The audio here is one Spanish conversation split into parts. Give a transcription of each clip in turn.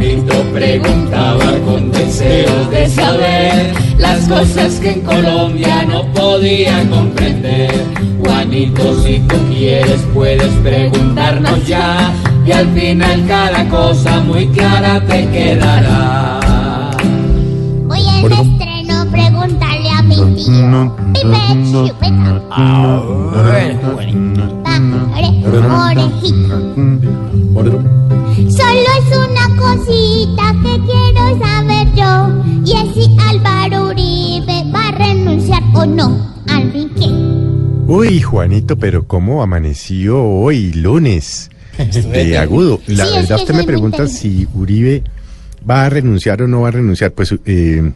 Juanito preguntaba con deseos de saber las cosas que en Colombia no podía comprender. Juanito, si tú quieres puedes preguntarnos ya y al final cada cosa muy clara te quedará. Voy al Solo es una cosita que quiero saber yo. Y es si Álvaro Uribe va a renunciar o no. ¿qué? Uy, Juanito, pero ¿cómo amaneció hoy, lunes? De agudo. La Sí, verdad, que usted me pregunta si Uribe va a renunciar o no va a renunciar. Pues eh,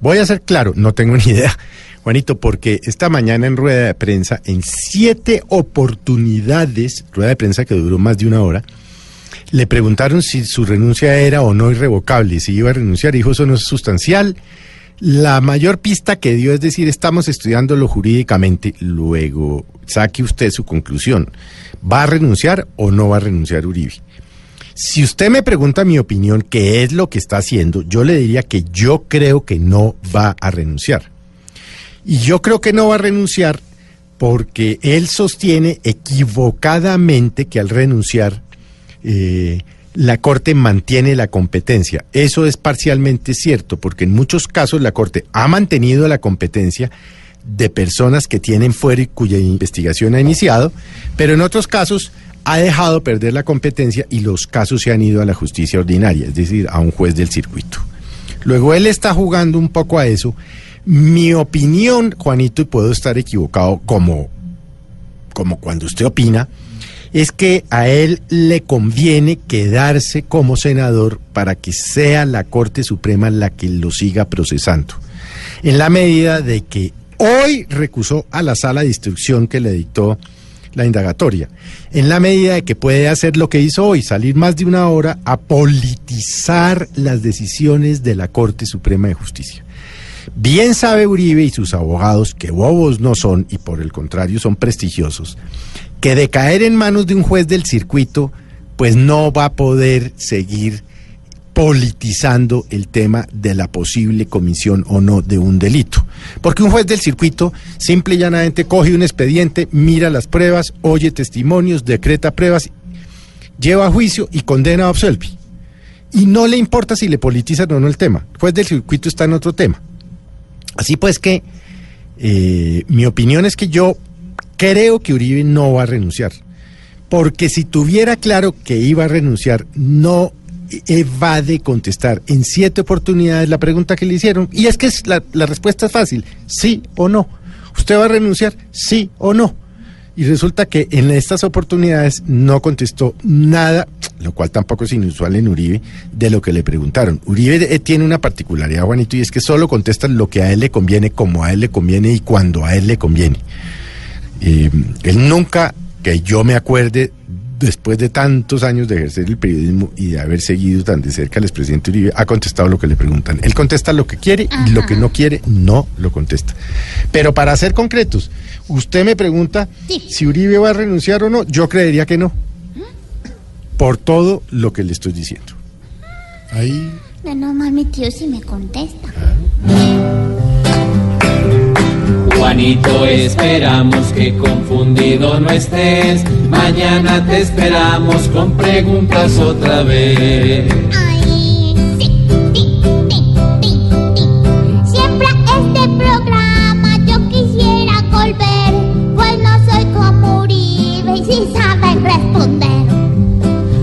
voy a ser claro, no tengo ni idea, Juanito, porque esta mañana en rueda de prensa, en siete oportunidades, rueda de prensa que duró más de una hora, le preguntaron si su renuncia era o no irrevocable, si iba a renunciar, dijo eso no es sustancial. La mayor pista que dio es decir, estamos estudiándolo jurídicamente, luego saque usted su conclusión. ¿Va a renunciar o no va a renunciar Uribe? Si usted me pregunta mi opinión, qué es lo que está haciendo, yo le diría que yo creo que no va a renunciar. Y yo creo que no va a renunciar porque él sostiene equivocadamente que al renunciar eh, la Corte mantiene la competencia. Eso es parcialmente cierto, porque en muchos casos la Corte ha mantenido la competencia de personas que tienen fuera y cuya investigación ha iniciado, pero en otros casos ha dejado perder la competencia y los casos se han ido a la justicia ordinaria, es decir, a un juez del circuito. Luego él está jugando un poco a eso. Mi opinión, Juanito, y puedo estar equivocado como, como cuando usted opina, es que a él le conviene quedarse como senador para que sea la Corte Suprema la que lo siga procesando. En la medida de que hoy recusó a la sala de instrucción que le dictó la indagatoria. En la medida de que puede hacer lo que hizo hoy, salir más de una hora a politizar las decisiones de la Corte Suprema de Justicia. Bien sabe Uribe y sus abogados que bobos no son y por el contrario son prestigiosos, que de caer en manos de un juez del circuito, pues no va a poder seguir politizando el tema de la posible comisión o no de un delito. Porque un juez del circuito simple y llanamente coge un expediente, mira las pruebas, oye testimonios, decreta pruebas, lleva a juicio y condena a absolve. Y no le importa si le politizan o no el tema. El juez del circuito está en otro tema. Así pues que eh, mi opinión es que yo creo que Uribe no va a renunciar. Porque si tuviera claro que iba a renunciar, no evade contestar en siete oportunidades la pregunta que le hicieron. Y es que la respuesta es fácil, sí o no. ¿Usted va a renunciar? Sí o no. Y resulta que en estas oportunidades no contestó nada, lo cual tampoco es inusual en Uribe, de lo que le preguntaron. Uribe eh, tiene una particularidad, Juanito, y es que solo contesta lo que a él le conviene, como a él le conviene y cuando a él le conviene. Eh, él nunca, que yo me acuerde, después de tantos años de ejercer el periodismo y de haber seguido tan de cerca al expresidente Uribe, ha contestado lo que le preguntan. Él contesta lo que quiere y lo que no quiere no lo contesta. Pero para ser concretos, usted me pregunta Sí. si Uribe va a renunciar o no, yo creería que no. Por todo lo que le estoy diciendo. Ahí. No mal mi tío si me contesta. Juanito, esperamos que confundido no estés. Mañana te esperamos con preguntas otra vez. Ay, sí, sí, sí. Siempre a este programa yo quisiera volver, pues no soy como Uribe y sí saben responder.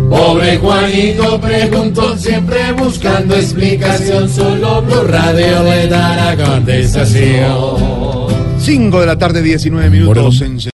Pobre Juanito preguntó siempre buscando explicación. Solo Blue Radio le dará contestación. 5 de la tarde, 19 minutos en